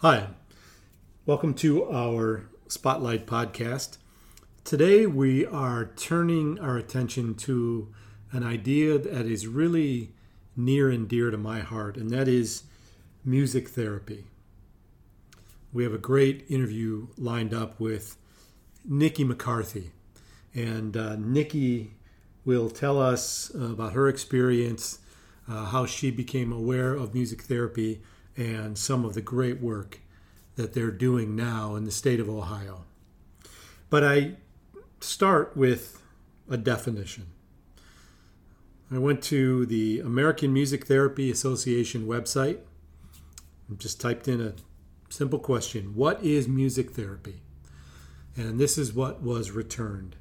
Hi, welcome to our Spotlight podcast. Today we are turning our attention to an idea that is really near and dear to my heart, and that is music therapy. We have a great interview lined up with Nikki McCarthy, and uh, Nikki will tell us about her experience, uh, how she became aware of music therapy and some of the great work that they're doing now in the state of Ohio. But I start with a definition. I went to the American Music Therapy Association website and just typed in a simple question What is music therapy? And this is what was returned.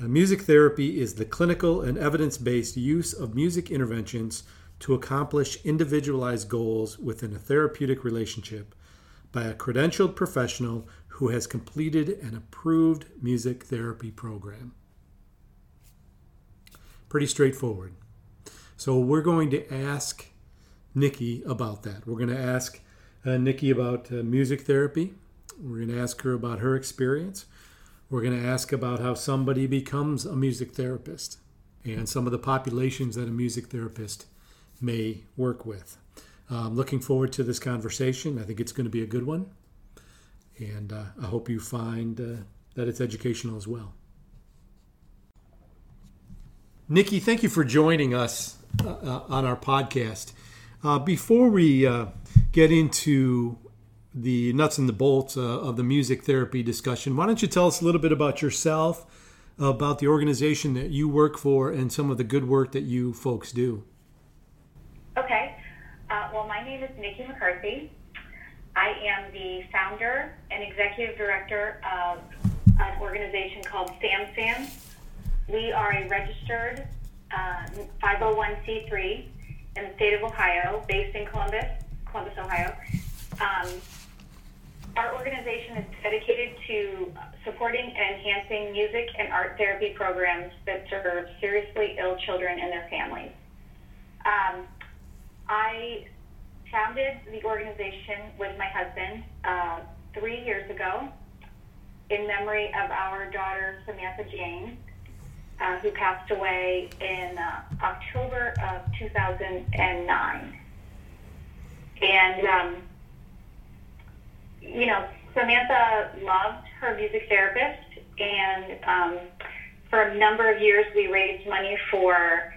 Uh, music therapy is the clinical and evidence based use of music interventions to accomplish individualized goals within a therapeutic relationship by a credentialed professional who has completed an approved music therapy program. Pretty straightforward. So, we're going to ask Nikki about that. We're going to ask uh, Nikki about uh, music therapy. We're going to ask her about her experience. We're going to ask about how somebody becomes a music therapist and some of the populations that a music therapist may work with. I'm looking forward to this conversation. I think it's going to be a good one. And uh, I hope you find uh, that it's educational as well. Nikki, thank you for joining us uh, uh on our podcast. Uh, before we uh, get into the nuts and the bolts of the music therapy discussion, why don't you tell us a little bit about yourself, about the organization that you work for, and some of the good work that you folks do? Uh, well, my name is Nikki McCarthy. I am the founder and executive director of an organization called Sam's Fans. We are a registered uh, 501c3 in the state of Ohio, based in Columbus, Columbus, Ohio. Um, our organization is dedicated to supporting and enhancing music and art therapy programs that serve seriously ill children and their families. Um, I founded the organization with my husband uh, three years ago in memory of our daughter, Samantha Jane, uh, who passed away in uh, October of 2009. And, um, you know, Samantha loved her music therapist, and um, for a number of years we raised money for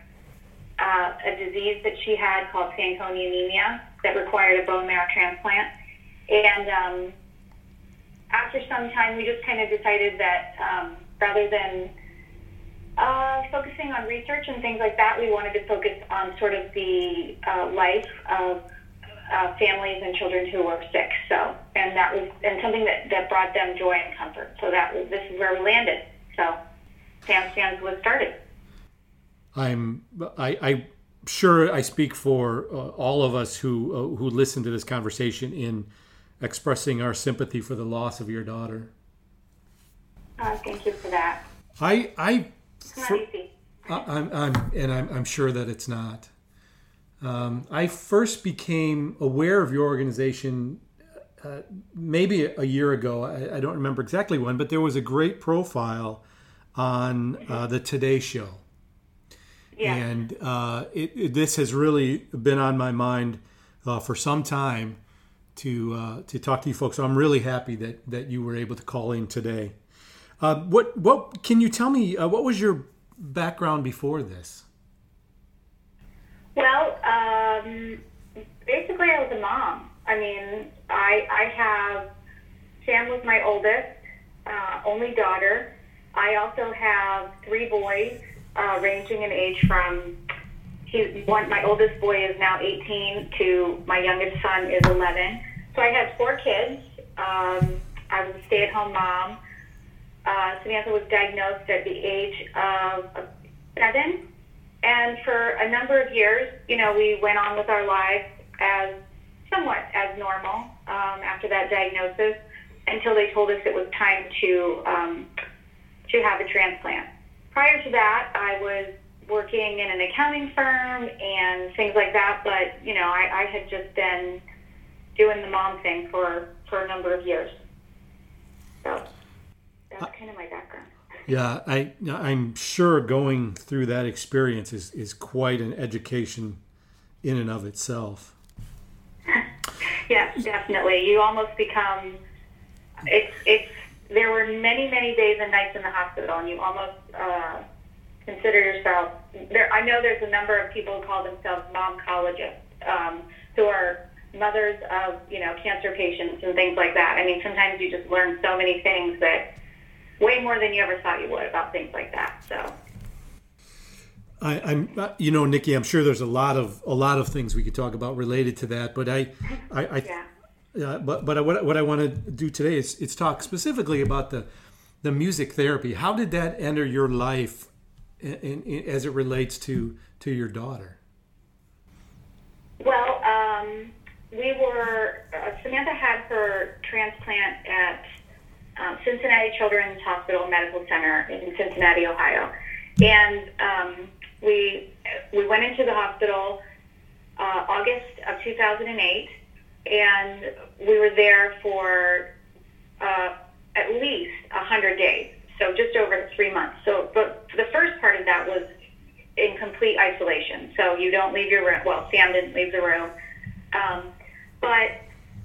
uh, a disease that she had called Fanconi anemia that required a bone marrow transplant. And um, after some time, we just kind of decided that um, rather than uh, focusing on research and things like that, we wanted to focus on sort of the uh, life of uh, families and children who were sick. So, and that was and something that, that brought them joy and comfort. So that was this is where we landed. So, Sam's Fans was started. I'm I, I sure I speak for uh, all of us who uh, who listen to this conversation in expressing our sympathy for the loss of your daughter. Uh, thank you for that. I I it's not for, easy. I, am I'm and I'm, I'm sure that it's not. Um, I first became aware of your organization uh, maybe a year ago. I, I, don't remember exactly when, but there was a great profile on uh, the Today Show yeah. And uh, it, it, this has really been on my mind uh, for some time to uh, to talk to you folks. So I'm really happy that that you were able to call in today. Uh, what what can you tell me? Uh, what was your background before this? Well, um, basically, I was a mom. I mean, I I have Sam was my oldest, uh, only daughter. I also have three boys uh, ranging in age from he, one, my oldest boy is now 18 to my youngest son is 11. So I had four kids. Um, I was a stay-at-home mom. Uh, Samantha was diagnosed at the age of seven, and for a number of years, you know, we went on with our lives as somewhat as normal um, after that diagnosis until they told us it was time to um, to have a transplant prior to that, I was working in an accounting firm and things like that. But you know, I, I had just been doing the mom thing for for a number of years. So that's kind of my background. Yeah, I I'm sure going through that experience is, is quite an education in and of itself. yes, definitely. You almost become it's it's there were many many days and nights in the hospital, and you almost uh, consider yourself. There, I know there's a number of people who call themselves momcologists, um, who are mothers of you know cancer patients and things like that. I mean, sometimes you just learn so many things that way more than you ever thought you would about things like that. So. I, am you know, Nikki. I'm sure there's a lot of a lot of things we could talk about related to that, but I, I, I yeah. But but what, what I want to do today is talk specifically about the the music therapy. How did that enter your life, in, in, as it relates to to your daughter? Well, um, we were uh, Samantha had her transplant at um, Cincinnati Children's Hospital Medical Center in Cincinnati, Ohio, and um, we we went into the hospital uh, August of 2008, and we were there for uh, at least 100 days, so just over three months. So, but the first part of that was in complete isolation. So you don't leave your room. Well, Sam didn't leave the room, um, but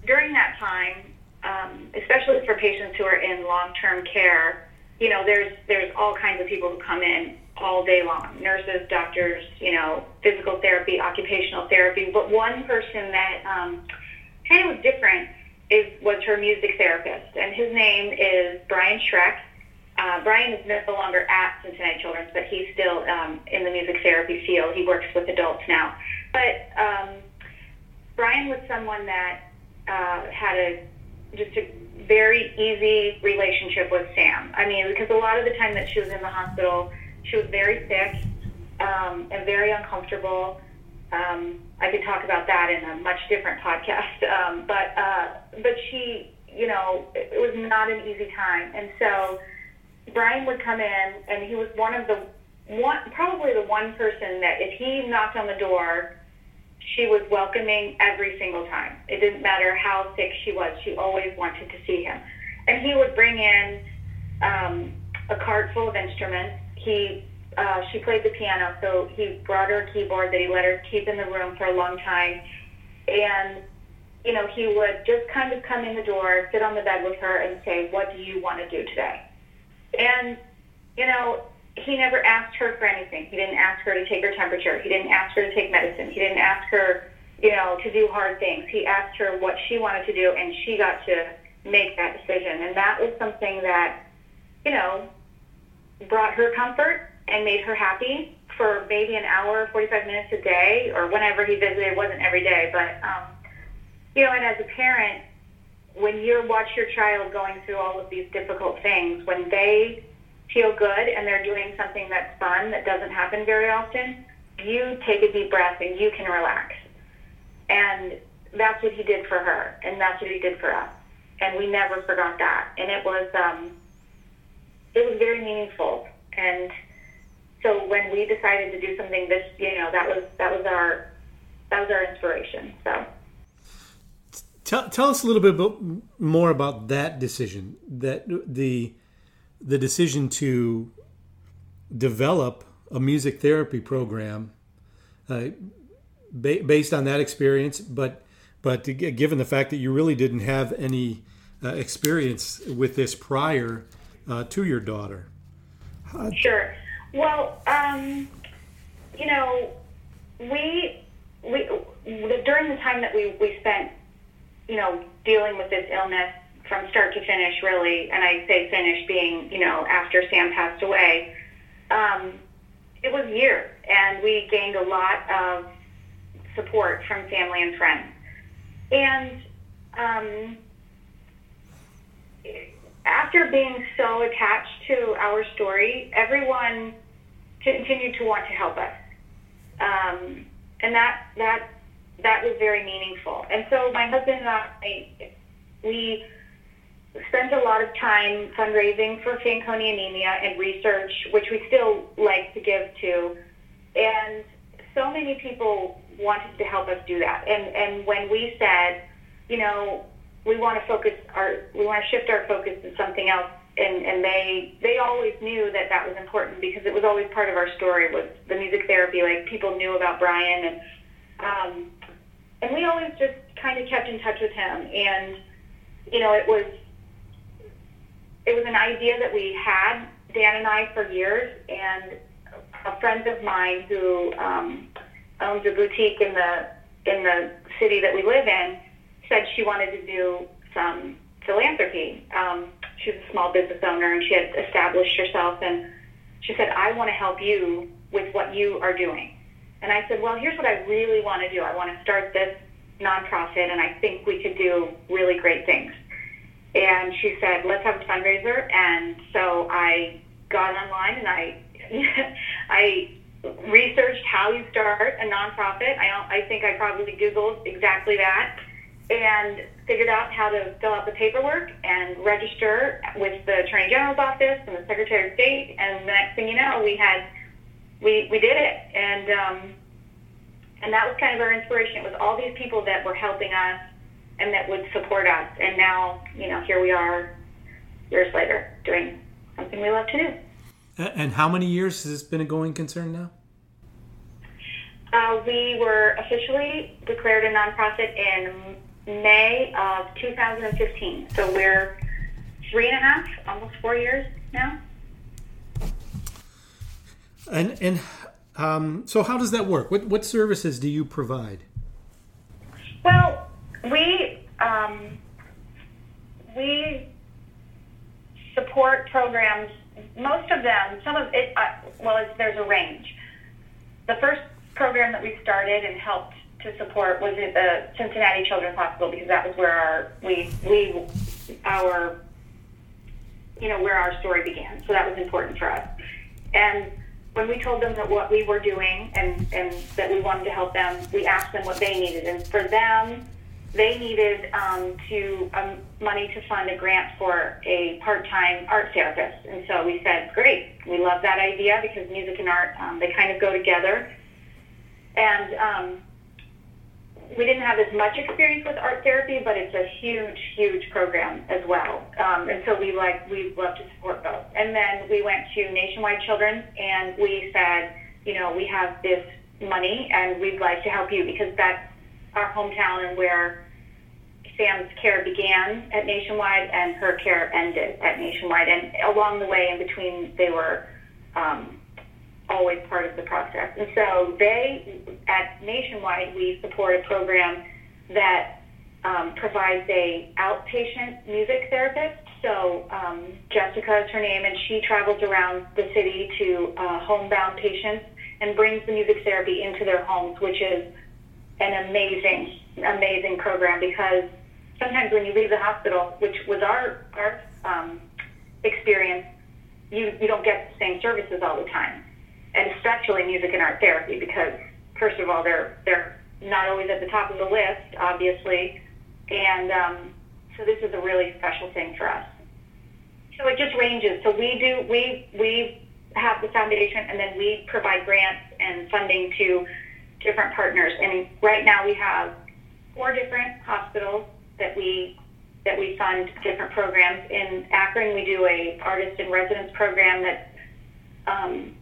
during that time, um, especially for patients who are in long-term care, you know, there's there's all kinds of people who come in all day long nurses, doctors, you know, physical therapy, occupational therapy. But one person that um, kind of was different is was her music therapist, and his name is Brian Schreck. Uh, Brian is no longer at Cincinnati Children's, but he's still um, in the music therapy field. He works with adults now. But um, Brian was someone that uh, had a just a very easy relationship with Sam. I mean, because a lot of the time that she was in the hospital, she was very sick um, and very uncomfortable. Um, I could talk about that in a much different podcast, um, but uh, but she, you know, it, it was not an easy time, and so Brian would come in, and he was one of the one, probably the one person that if he knocked on the door she was welcoming every single time. It didn't matter how sick she was, she always wanted to see him. And he would bring in um, a cart full of instruments. He uh, she played the piano, so he brought her a keyboard that he let her keep in the room for a long time. And you know, he would just kind of come in the door, sit on the bed with her, and say, "What do you want to do today?" And you know, he never asked her for anything. He didn't ask her to take her temperature. He didn't ask her to take medicine. He didn't ask her, you know, to do hard things. He asked her what she wanted to do, and she got to make that decision. And that was something that, you know, brought her comfort and made her happy for maybe an hour, 45 minutes a day, or whenever he visited. It wasn't every day, but, um, you know, and as a parent, when you watch your child going through all of these difficult things, when they feel good and they're doing something that's fun that doesn't happen very often, you take a deep breath and you can relax. And that's what he did for her, and that's what he did for us. And we never forgot that. And it was um, it was very meaningful. And so when we decided to do something this, you know, that was that was our that was our inspiration. So. Tell, tell us a little bit more about that decision. That the the decision to develop a music therapy program uh, ba- based on that experience, but but to, given the fact that you really didn't have any uh, experience with this prior uh, to your daughter. Sure. Well, um, you know, we we during the time that we we spent, you know, dealing with this illness from start to finish, really, and I say finish being, you know, after Sam passed away, um, it was years, and we gained a lot of support from family and friends. And um, after being so attached to our story, everyone continued to want to help us, um, and that that that was very meaningful. And so my husband and I, we spent a lot of time fundraising for Fanconi anemia and research, which we still like to give to. And so many people wanted to help us do that. And, and when we said, you know, we want to focus our, we want to shift our focus to something else. And, and they they always knew that that was important because it was always part of our story was the music therapy. Like people knew about Brian and um, and we always just kind of kept in touch with him. And you know, it was it was an idea that we had Dan and I for years, and a friend of mine who um, owns a boutique in the in the city that we live in said she wanted to do some philanthropy. Um, she's a small business owner, and she had established herself, and she said, "I want to help you with what you are doing." And I said, "Well, here's what I really want to do. I want to start this nonprofit, and I think we could do really great things." And she said, "Let's have a fundraiser." And so I got online and I I researched how you start a nonprofit. I I think I probably googled exactly that and figured out how to fill out the paperwork and register with the Attorney General's office and the Secretary of State. And the next thing you know, we had we we did it, and um, and that was kind of our inspiration. It was all these people that were helping us and that would support us. And now, you know, here we are years later doing something we love to do. And how many years has this been a going concern now? Uh, we were officially declared a nonprofit in May of 2015. So we're three and a half, almost four years now. And and um, so how does that work? What what services do you provide? Well, we um, we support programs. Most of them, some of it. Uh, well, there's a range. The first program that we started and helped to support was at the Cincinnati Children's Hospital because that was where our we we our you know where our story began. So that was important for us. And when we told them that what we were doing and and that we wanted to help them, we asked them what they needed. And for them, they needed um, to um, money to fund a grant for a part-time art therapist. And so we said, great, we love that idea because music and art um, they kind of go together. And um, we didn't have as much experience with art therapy, but it's a huge, huge program as well. Um, and so we like we love to support both. And then we went to Nationwide Children, and we said, you know, we have this money, and we'd like to help you because that's our hometown and where Sam's care began at Nationwide, and her care ended at Nationwide. And along the way, in between, they were. Um, always part of the process. And so they, at Nationwide, we support a program that um, provides a outpatient music therapist. So um, Jessica is her name, and she travels around the city to uh, homebound patients and brings the music therapy into their homes, which is an amazing, amazing program because sometimes when you leave the hospital, which was our our um, experience, you you don't get the same services all the time and especially music and art therapy because first of all they're they're not always at the top of the list obviously. And um, so this is a really special thing for us. So it just ranges. So we do we we have the foundation and then we provide grants and funding to different partners. And right now we have four different hospitals that we that we fund different programs. In Akron we do a artist in residence program that um,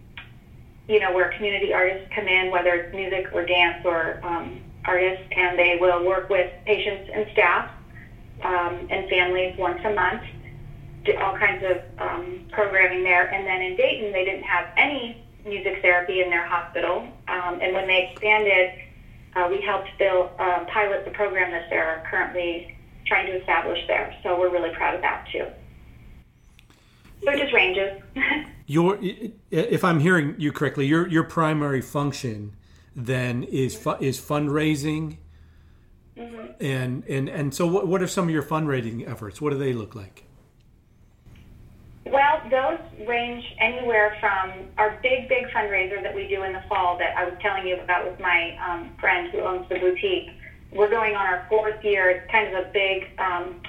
you know, where community artists come in, whether it's music or dance or um, artists, and they will work with patients and staff um, and families once a month, do all kinds of um, programming there. And then in Dayton, they didn't have any music therapy in their hospital. Um, and when they expanded, uh, we helped build, uh, pilot the program that they're currently trying to establish there. So we're really proud of that too. So it just ranges. your if I'm hearing you correctly, your your primary function then is fu- is fundraising. Mm-hmm. And and and so what what are some of your fundraising efforts? What do they look like? Well, those range anywhere from our big, big fundraiser that we do in the fall that I was telling you about with my um, friend who owns the boutique. We're going on our fourth year. It's kind of a big um,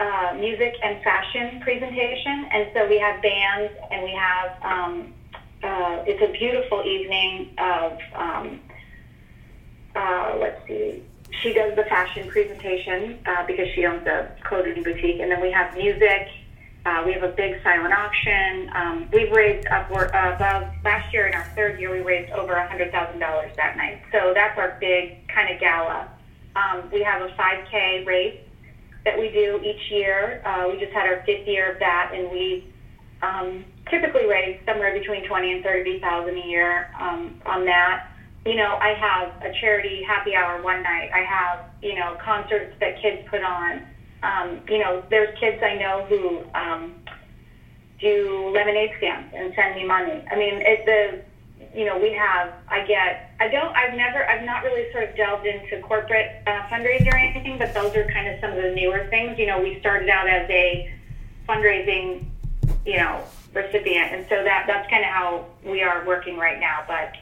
uh, music and fashion presentation, and so we have bands and we have um, uh, it's a beautiful evening of um, uh, let's see she does the fashion presentation uh, because she owns a clothing boutique, and then we have music. Uh, we have a big silent auction. Um, we've raised upward uh, above last year in our third year. We raised over a hundred thousand dollars that night. So that's our big kind of gala. Um, we have a 5K race that we do each year. Uh, we just had our fifth year of that, and we um, typically raise somewhere between twenty and thirty thousand a year um, on that. You know, I have a charity happy hour one night. I have you know concerts that kids put on. Um, you know, there's kids I know who um, do lemonade stands and send me money. I mean, it, the you know, we have, I get, I don't, I've never, I've not really sort of delved into corporate uh, fundraising or anything, but those are kind of some of the newer things. You know, we started out as a fundraising, you know, recipient, and so that that's kind of how we are working right now. But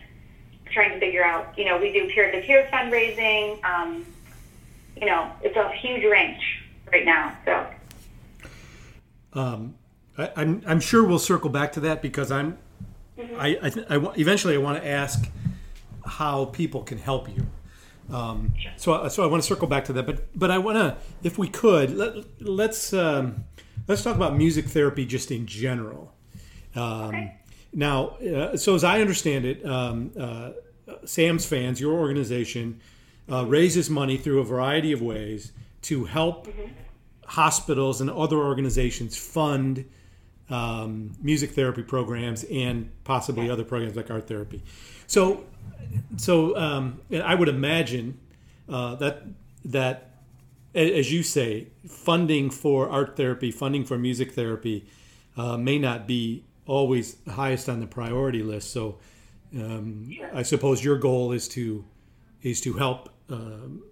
trying to figure out, you know, we do peer-to-peer fundraising. Um, you know, it's a huge range right now. So. Um, I, I'm I'm sure we'll circle back to that because I'm I, I, th- I w- eventually I want to ask how people can help you. Um, so, so I want to circle back to that, but but I want to, if we could, let, let's um, let's talk about music therapy just in general. Um, okay. Now, uh, so as I understand it, um, uh, Sam's fans, your organization, uh, raises money through a variety of ways to help mm-hmm. hospitals and other organizations fund um, music therapy programs and possibly other programs like art therapy. So, so um, I would imagine uh, that that as you say, funding for art therapy, funding for music therapy, uh, may not be always highest on the priority list. So, um, I suppose your goal is to is to help um,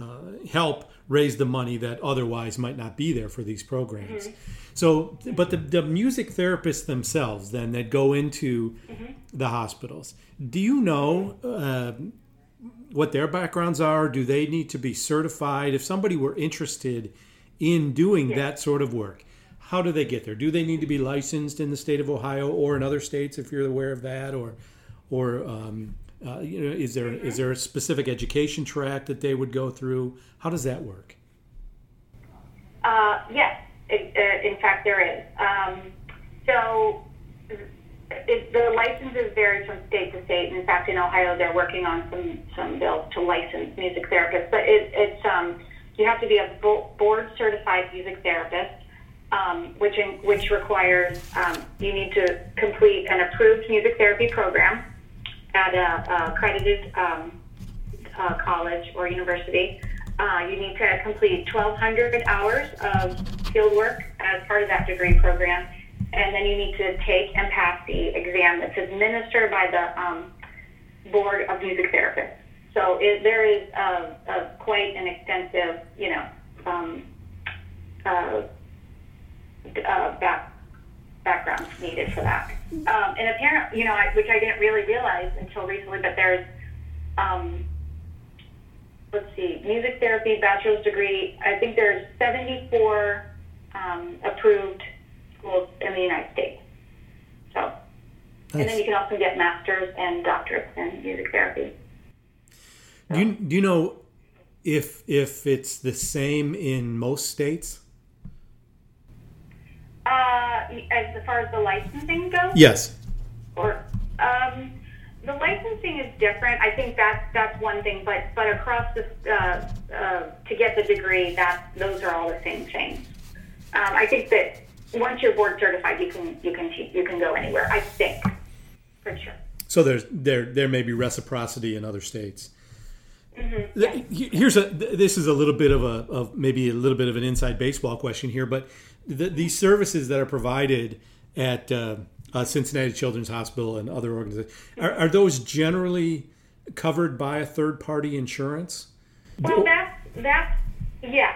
uh, help raise the money that otherwise might not be there for these programs. Mm-hmm. So, but the, the music therapists themselves, then that go into mm-hmm. the hospitals, do you know uh, what their backgrounds are? Do they need to be certified? If somebody were interested in doing yeah. that sort of work, how do they get there? Do they need to be licensed in the state of Ohio or in other states if you're aware of that, or, or um, uh, you know, is there mm-hmm. is there a specific education track that they would go through? How does that work? Uh, yes, it, uh, in fact, there is. Um, so it, the licenses vary from state to state. In fact, in Ohio, they're working on some some bills to license music therapists. But it, it's um, you have to be a board certified music therapist. Um, which in, which requires um, you need to complete an approved music therapy program at a, accredited um, uh, college or university. Uh, you need to complete 1,200 hours of field work as part of that degree program, and then you need to take and pass the exam that's administered by the um, Board of Music Therapists. So it, there is a, a quite an extensive, you know, um, uh, uh, back, background needed for that. Um, and apparently, you know, I, which I didn't really realize until recently, but there's, um, let's see, music therapy bachelor's degree. I think there's 74 um, approved schools in the United States. So, nice. and then you can also get masters and doctorates in music therapy. So. Do you, do you know if if it's the same in most states? As far as the licensing goes? Yes. Or um, the licensing is different. I think that's that's one thing, but but across the uh, uh, to get the degree, that those are all the same things. Um, I think that once you're board certified, you can you can you can go anywhere. I think for sure. So there's there there may be reciprocity in other states. Mm-hmm. Here's a this is a little bit of a of maybe a little bit of an inside baseball question here, but the, these services that are provided at uh, uh, Cincinnati Children's Hospital and other organizations are, are, those generally covered by a third party insurance? Well, that's that's yes,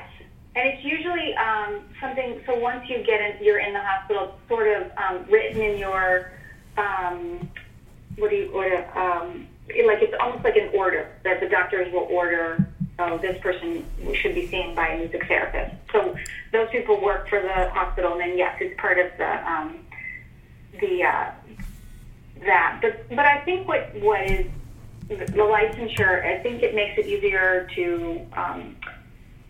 and it's usually um, something. So once you get in, you're in the hospital, sort of um, written in your um, what do you order? Um, like it's almost like an order that the doctors will order oh, this person should be seen by a music therapist. So those people work for the hospital, and then yes, it's part of the um, the uh, that. But but I think what what is the licensure, I think it makes it easier to um,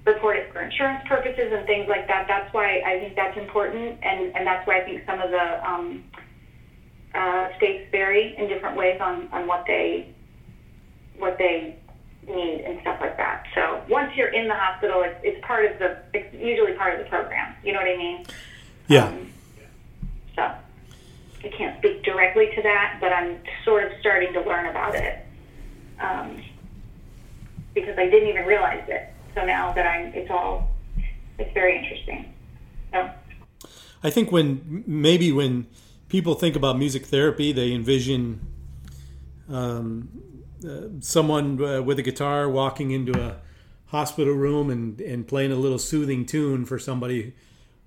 report it for insurance purposes and things like that. That's why I think that's important, and, and that's why I think some of the um, uh, states vary in different ways on, on what they what they need and stuff like that. So once you're in the hospital, it's, it's part of the it's usually part of the program. You know what I mean? Yeah. Um, so I can't speak directly to that, but I'm sort of starting to learn about it um, because I didn't even realize it. So now that I'm, it's all, it's very interesting. So. I think when maybe when people think about music therapy, they envision um, uh, someone uh, with a guitar walking into a hospital room and, and playing a little soothing tune for somebody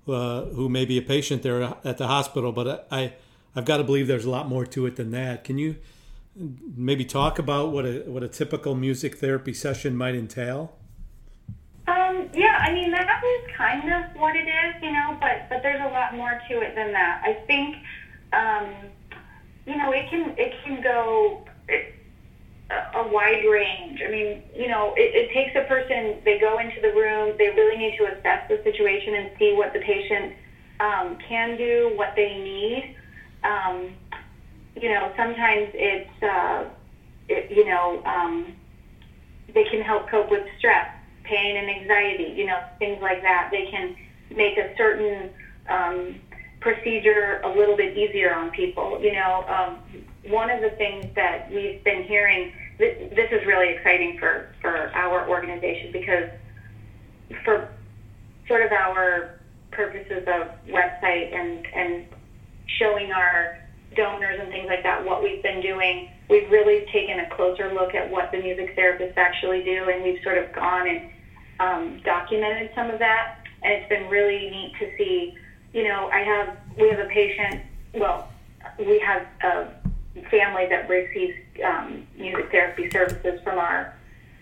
uh, who may be a patient there at the hospital. But I, I've got to believe there's a lot more to it than that. Can you maybe talk about what a what a typical music therapy session might entail? Um, yeah, I mean that is kind of what it is, you know, but but there's a lot more to it than that. I think, um, you know, it can it can go a, wide range. I mean, you know, it, it takes a person. They go into the room. They really need to assess the situation and see what the patient um, can do, what they need. Um, you know, sometimes it's, uh, it, you know, um, they can help cope with stress, pain, and anxiety, you know, things like that. They can make a certain um, procedure a little bit easier on people. You know, um, one of the things that we've been hearing, this, this is really exciting for, for our organization because for sort of our purposes of website and, and showing our donors and things like that, what we've been doing, we've really taken a closer look at what the music therapists actually do, and we've sort of gone and um, documented some of that. And it's been really neat to see. You know, I have we have a patient. Well, we have a family that receives um, music therapy services from our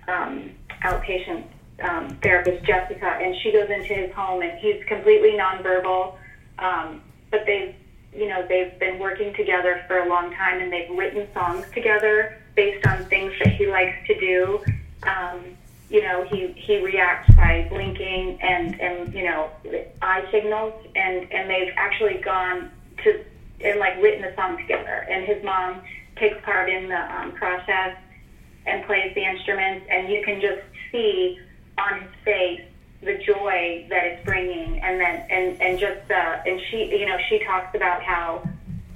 um, outpatient um, therapist Jessica, and she goes into his home, and he's completely nonverbal. Um, but they've you know, they've been working together for a long time and they've written songs together based on things that he likes to do. Um, you know, he, he reacts by blinking and, and, you know, eye signals and, and they've actually gone to, and like written a song together. And his mom takes part in the um, process and plays the instruments and you can just see on his face the joy that it's bringing, and then and and just uh, and she, you know, she talks about how,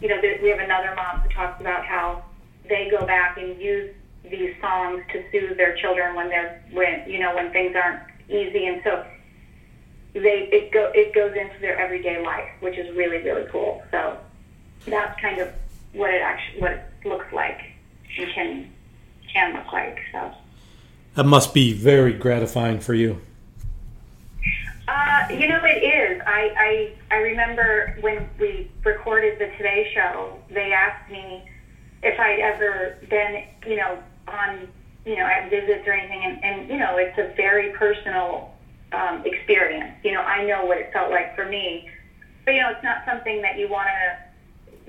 you know, there, we have another mom who talks about how they go back and use these songs to soothe their children when they're when you know when things aren't easy, and so they it go it goes into their everyday life, which is really really cool. So that's kind of what it actually what it looks like and can can look like. So that must be very gratifying for you. Uh, you know, it is. I, I I remember when we recorded the Today Show, they asked me if I'd ever been, you know, on, you know, at visits or anything, and, and you know, it's a very personal um, experience. You know, I know what it felt like for me, but you know, it's not something that you want to,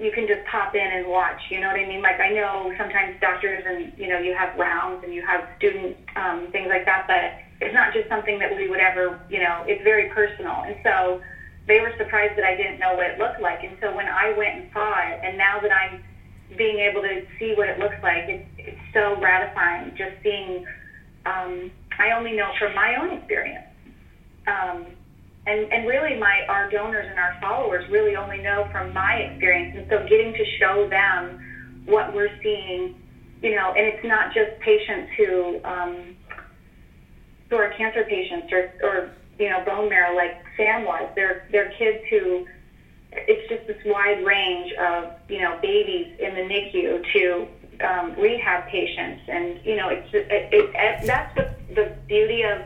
you can just pop in and watch. You know what I mean? Like I know sometimes doctors and you know, you have rounds and you have student um, things like that, but it's not just something that we would ever, you know, it's very personal. And so they were surprised that I didn't know what it looked like. And so when I went and saw it, and now that I'm being able to see what it looks like, it's, it's so gratifying just seeing, um, I only know from my own experience. Um, and, and really my our donors and our followers really only know from my experience and so getting to show them what we're seeing you know and it's not just patients who um, who are cancer patients or, or you know bone marrow like Sam was. They're they're kids who it's just this wide range of you know babies in the NICU to um, rehab patients, and you know it's it, it, it, that's the the beauty of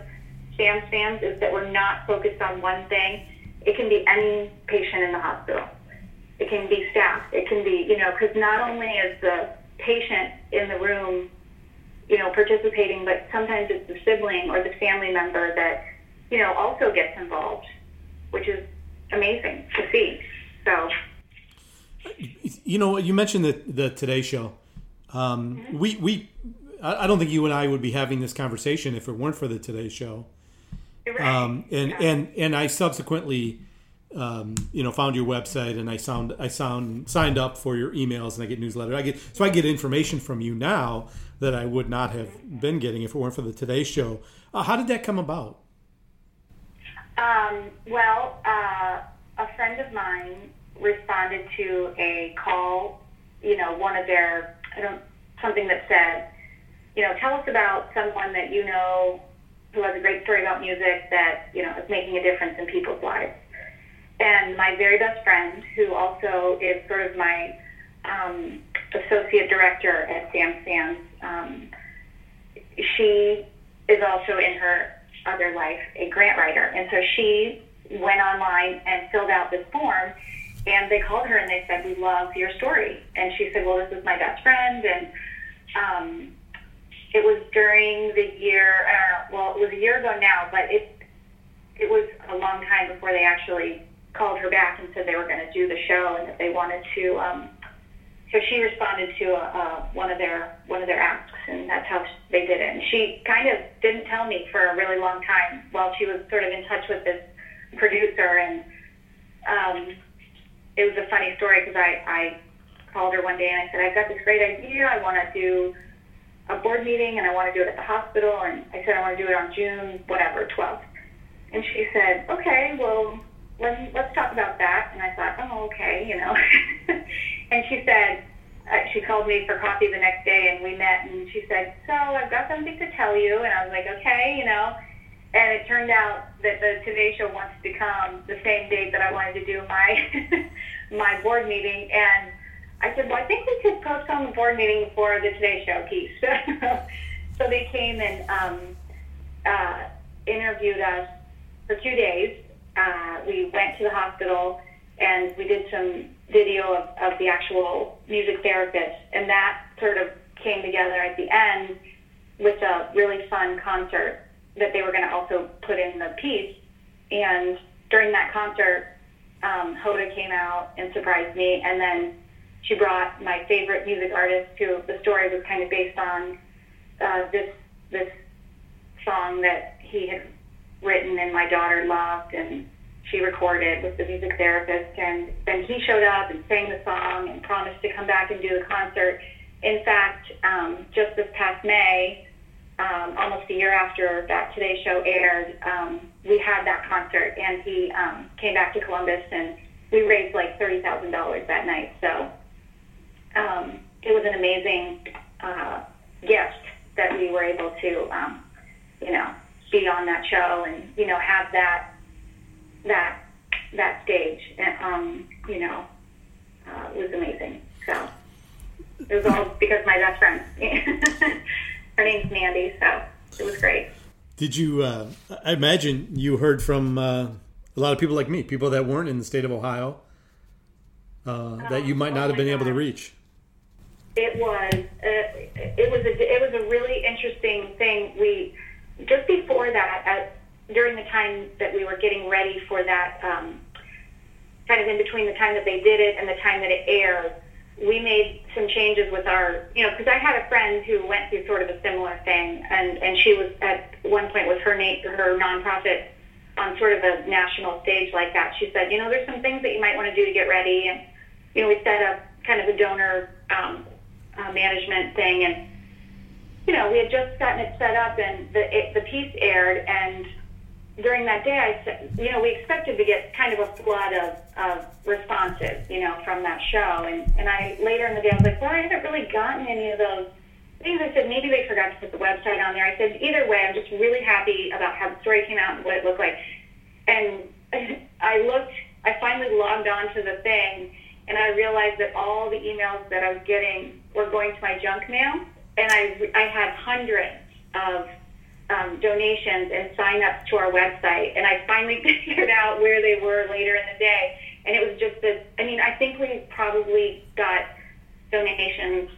Sam's Fans is that we're not focused on one thing. It can be any patient in the hospital. It can be staff. It can be you know because not only is the patient in the room you know, participating, but sometimes it's the sibling or the family member that, you know, also gets involved, which is amazing to see. So, you know, you mentioned the the Today Show. Um, mm-hmm. We we I don't think you and I would be having this conversation if it weren't for the Today Show. Um, and Yeah. and and I subsequently, um, you know, found your website and I sound I sound signed up for your emails and I get newsletter. I get so I get information from you now that I would not have been getting if it weren't for the Today Show. Uh, how did that come about? Um, well, uh, a friend of mine responded to a call, you know, one of their, I don't, something that said, you know, tell us about someone that you know who has a great story about music that, you know, is making a difference in people's lives. And my very best friend, who also is sort of my um, associate director at Sam's Fans, um, she is also in her other life a grant writer. And so she went online and filled out this form. And they called her and they said, We love your story. And she said, Well, this is my best friend. And um, it was during the year, uh, well, it was a year ago now, but it, it was a long time before they actually called her back and said they were going to do the show and that they wanted to. Um, so she responded to uh, uh, one of their one of their asks, and that's how they did it. And she kind of didn't tell me for a really long time while she was sort of in touch with this producer. And um, it was a funny story because I, I called her one day and I said, I've got this great idea. I want to do a board meeting and I want to do it at the hospital. And I said, I want to do it on June, whatever, 12th. And she said, okay, well, let's, let's talk about that. And I thought, oh, okay, you know. and she said, uh, she called me for coffee the next day and we met and she said, so I've got something to tell you. And I was like, okay, you know. And it turned out that the Today Show wants to come the same date that I wanted to do my my board meeting. And I said, well, I think we could postpone the board meeting for the Today Show piece. so they came and um, uh, interviewed us for two days. Uh, we went to the hospital and we did some video of, of the actual music therapist, and that sort of came together at the end with a really fun concert that they were going to also put in the piece. And during that concert, um, Hoda came out and surprised me, and then she brought my favorite music artist, who the story was kind of based on uh, this this song that he had written and my daughter loved, and she recorded with the music therapist. And then he showed up and sang the song and promised to come back and do the concert. In fact, um, just this past May, um, almost a year after that Today Show aired, um, we had that concert, and he um, came back to Columbus, and we raised like thirty thousand dollars that night. So um, it was an amazing uh, gift that we were able to, um, you know, be on that show and you know have that that that stage. And, um, you know, uh, it was amazing. So it was all because my best friend. Her name's Mandy, so it was great. Did you? Uh, I imagine you heard from uh, a lot of people like me, people that weren't in the state of Ohio, uh, that you might Oh not have my been able to reach. It was uh, it was a it was a really interesting thing. We just before that, at, during the time that we were getting ready for that, um, kind of in between the time that they did it and the time that it aired, we made some changes with our, you know, because I had a friend who went through sort of a similar thing, and and she was at one point with her na- her nonprofit on sort of a national stage like that. She said, you know, there's some things that you might want to do to get ready, and you know, we set up kind of a donor um, uh, management thing, and you know, we had just gotten it set up, and the it, the piece aired, and during that day, I said, you know, we expected to get kind of a flood of, of responses, you know, from that show, and and I later in the day I was like, well, I haven't really gotten any of those things. I said maybe they forgot to put the website on there. I said either way, I'm just really happy about how the story came out and what it looked like, and I looked, I finally logged on to the thing, and I realized that all the emails that I was getting were going to my junk mail, and I I had hundreds of um, donations and sign-ups to our website, and I finally figured out where they were later in the day, and it was just this. I mean, I think we probably got donations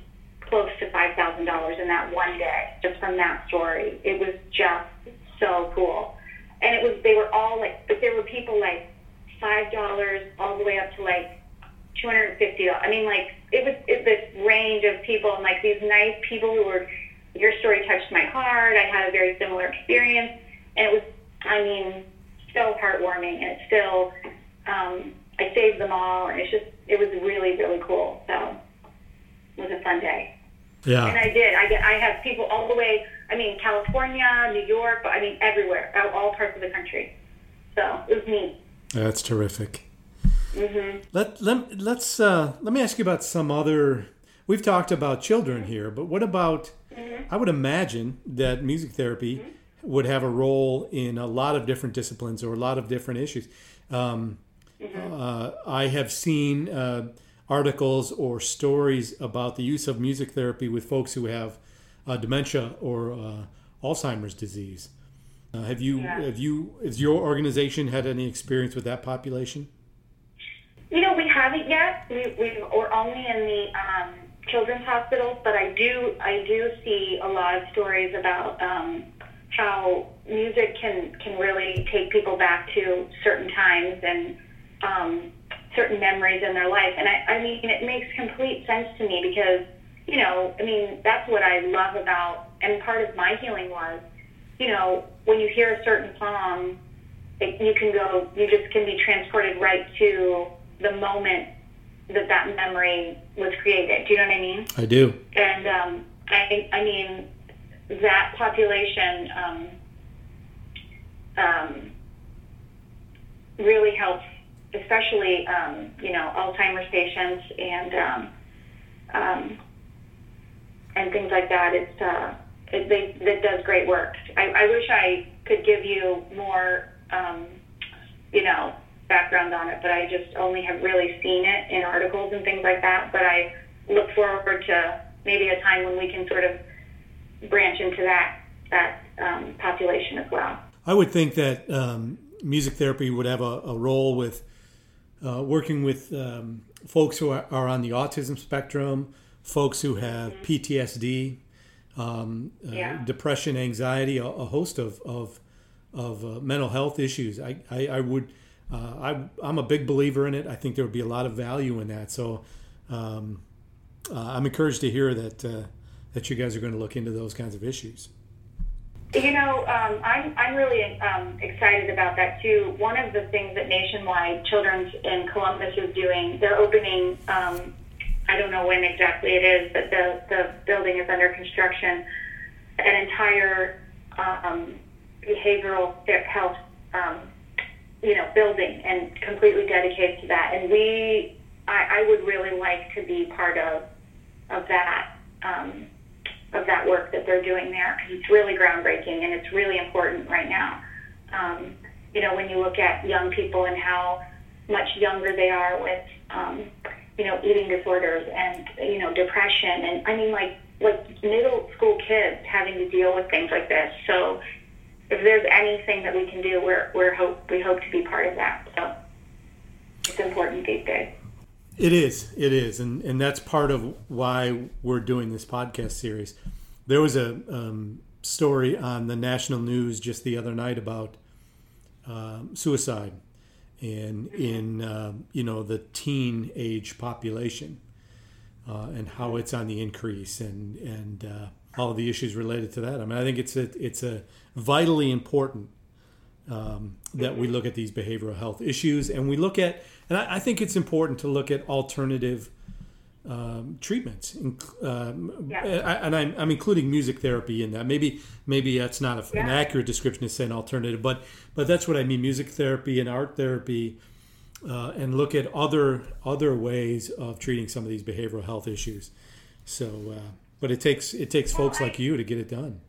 close to five thousand dollars in that one day just from that story. It was just so cool, and it was they were all like, but there were people like five dollars all the way up to like two hundred and fifty dollars. I mean, like it was it, this range of people and like these nice people who were your story touched my heart. I had a very similar experience, and it was, I mean, so heartwarming, and it's still, um, I saved them all, and it's just, it was really, really cool. So it was a fun day. Yeah. And I did. I get. I have people all the way. I mean, California, New York. I mean, everywhere, all parts of the country. So it was neat. That's terrific. Mm-hmm. Let let let's uh, let me ask you about some other. We've talked about children here, but what about? Mm-hmm. I would imagine that music therapy Mm-hmm. would have a role in a lot of different disciplines or a lot of different issues. Um, Mm-hmm. uh, I have seen uh, articles or stories about the use of music therapy with folks who have uh, dementia or uh, Alzheimer's disease. Uh, have you Yeah. have you has your organization had any experience with that population? You know, we haven't yet. We, we we're only in the um, children's hospitals, but I do I do see a lot of stories about um, how music can can really take people back to certain times and um, certain memories in their life. And I, I mean, it makes complete sense to me because you know, I mean, that's what I love about, and part of my healing was, you know, when you hear a certain song, it, you can go, you just can be transported right to the moment that that memory was created. Do you know what I mean? I do. And um, I, I mean, that population um, um, really helps, especially um, you know Alzheimer's patients and um, um, and things like that. It's uh, it, they, it does great work. I, I wish I could give you more, um, you know, background on it, but I just only have really seen it in articles and things like that. But I look forward to maybe a time when we can sort of branch into that that um, population as well. I would think that um, music therapy would have a, a role with uh, working with um, folks who are, are on the autism spectrum, folks who have PTSD, um, uh, depression, anxiety, a, a host of of, of uh, mental health issues. I I, I would uh, I I'm a big believer in it. I think there would be a lot of value in that. So um, uh, I'm encouraged to hear that uh, that you guys are going to look into those kinds of issues. You know, um, I'm, I'm really um, excited about that too. One of the things that Nationwide Children's in Columbus is doing, they're opening, um, I don't know when exactly it is, but the, the building is under construction, an entire um, behavioral health, um, you know, building and completely dedicated to that. And we, I, I would really like to be part of, of that. Um, of that work that they're doing there because it's really groundbreaking and it's really important right now. Um, you know, when you look at young people and how much younger they are with, um, you know, eating disorders and you know depression and I mean like like middle school kids having to deal with things like this. So if there's anything that we can do, we're we're hope we hope to be part of that. So it's important these days. It is. It is, and and that's part of why we're doing this podcast series. There was a um, story on the national news just the other night about um, suicide, and in um, you know the teen age population, uh, and how it's on the increase, and and uh, all of the issues related to that. I mean, I think it's a it's a vitally important um, that we look at these behavioral health issues and we look at and I, I think it's important to look at alternative um, treatments inc- um, Yeah. I- and I'm, I'm including music therapy in that maybe maybe that's not a, an accurate description to say an alternative but but that's what I mean music therapy and art therapy uh, and look at other other ways of treating some of these behavioral health issues so uh, but it takes it takes folks I- like you to get it done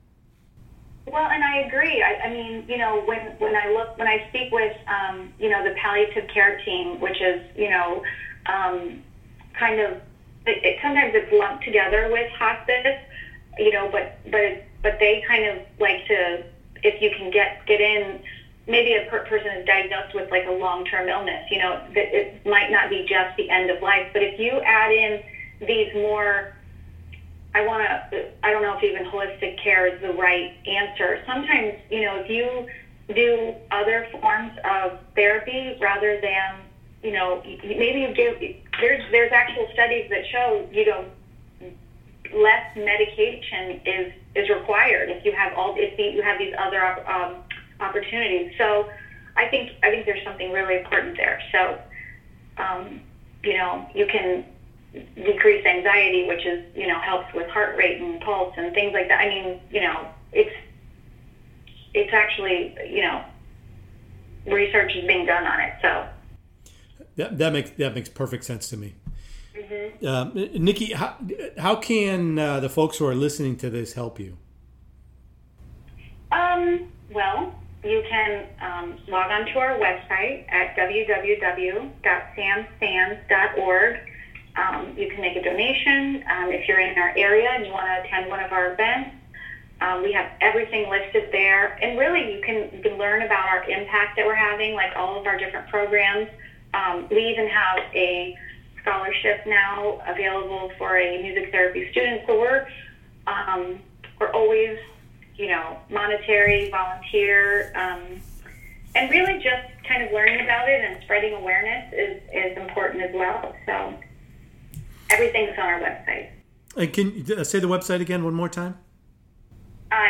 Well, and I agree. I, I mean, you know, when when I look when I speak with, um, you know, the palliative care team, which is, you know, um, kind of, it, it, sometimes it's lumped together with hospice, you know, but but but they kind of like to, if you can get get in, maybe a per- person is diagnosed with like a long term illness, you know, that it might not be just the end of life, but if you add in these more I want to, I don't know if even holistic care is the right answer. Sometimes, you know, if you do other forms of therapy rather than, you know, maybe you give, there's, there's actual studies that show, you know, less medication is is required if you have all if you have these other um, opportunities. So I think I think there's something really important there. So um, you know you can decrease anxiety, which is you know helps with heart rate and pulse and things like that. I mean you know it's it's actually you know research is being done on it. So that that makes that makes perfect sense to me. Mm-hmm. Uh, Nikki, how, how can uh, the folks who are listening to this help you? Um, well, you can um, log on to our website at www.samsfans.org. Um, you can make a donation um, if you're in our area and you want to attend one of our events. Um, we have everything listed there, and really you can, you can learn about our impact that we're having, like all of our different programs. Um, we even have a scholarship now available for a music therapy student. So we're um, we're always, you know, monetary, volunteer, um, and really just kind of learning about it and spreading awareness is, is important as well. So everything's on our website. And can you uh, say the website again one more time? Uh.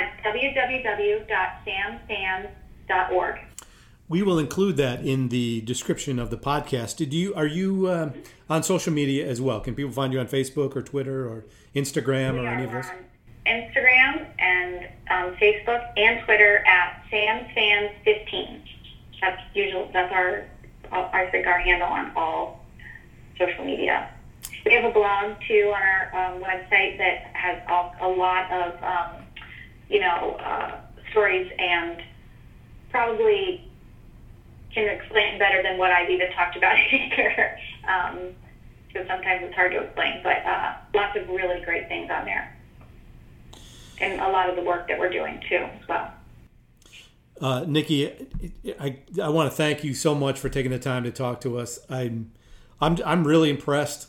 We will include that in the description of the podcast. Did you are you uh, on social media as well? Can people find you on Facebook or Twitter or Instagram we or any of those? Instagram and um, Facebook and Twitter at samfans15. That's usual. That's our I think our handle on all social media. We have a blog too on our um, website that has a lot of um, you know uh, stories and probably can explain better than what I've even talked about here. um, because sometimes it's hard to explain, but uh, lots of really great things on there. And a lot of the work that we're doing too, as well. Uh, Nikki, I, I want to thank you so much for taking the time to talk to us. I'm I'm I'm really impressed.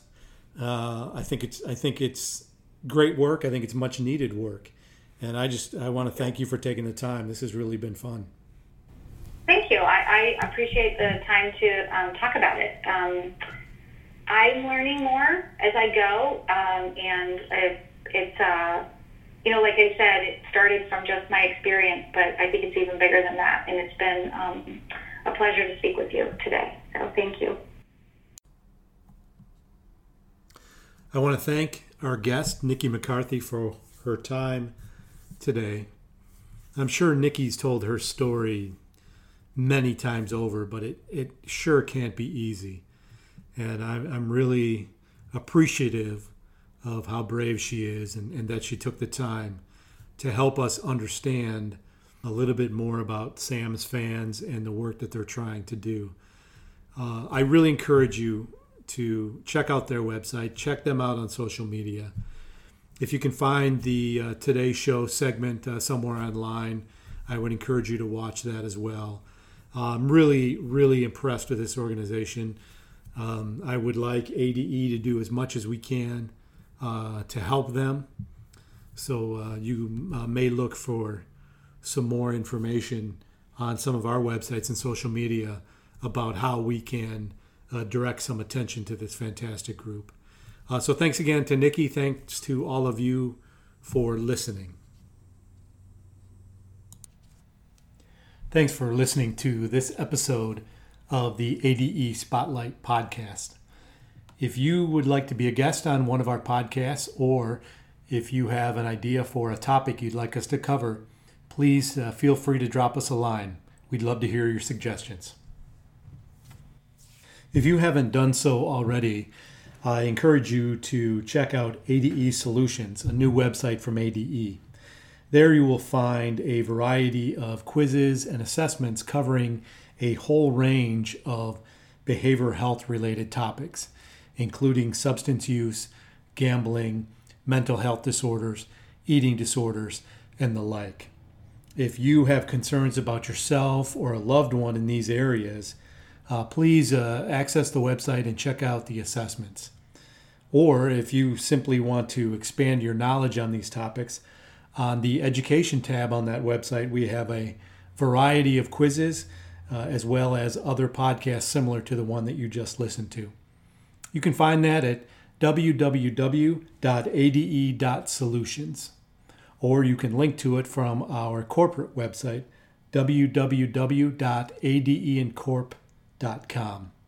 Uh, I think it's I think it's great work. I think it's much needed work, and I just I want to thank you for taking the time. This has really been fun. Thank you. I, I appreciate the time to um, talk about it. Um, I'm learning more as I go, um, and it, it's, uh, you know, like I said, it started from just my experience, but I think it's even bigger than that, and it's been um, a pleasure to speak with you today. So thank you. I want to thank our guest, Nikki McCarthy, for her time today. I'm sure Nikki's told her story many times over, but it, it sure can't be easy. And I'm, I'm really appreciative of how brave she is and, and that she took the time to help us understand a little bit more about Sam's fans and the work that they're trying to do. Uh, I really encourage you to check out their website, check them out on social media. If you can find the uh, Today Show segment uh, somewhere online, I would encourage you to watch that as well. I'm really, really impressed with this organization. Um, I would like ADE to do as much as we can uh, to help them. So uh, you uh, may look for some more information on some of our websites and social media about how we can uh, direct some attention to this fantastic group. Uh, so thanks again to Nikki. Thanks to all of you for listening. Thanks for listening to this episode of the ADE Spotlight Podcast. If you would like to be a guest on one of our podcasts, or if you have an idea for a topic you'd like us to cover, please uh, feel free to drop us a line. We'd love to hear your suggestions. If you haven't done so already, I encourage you to check out ADE Solutions, a new website from ADE. There you will find a variety of quizzes and assessments covering a whole range of behavioral health related topics, including substance use, gambling, mental health disorders, eating disorders, and the like. If you have concerns about yourself or a loved one in these areas, uh, please uh, access the website and check out the assessments. Or if you simply want to expand your knowledge on these topics, on the education tab on that website, we have a variety of quizzes uh, as well as other podcasts similar to the one that you just listened to. You can find that at www.ade.solutions, or you can link to it from our corporate website, www.adeincorp.com dot com.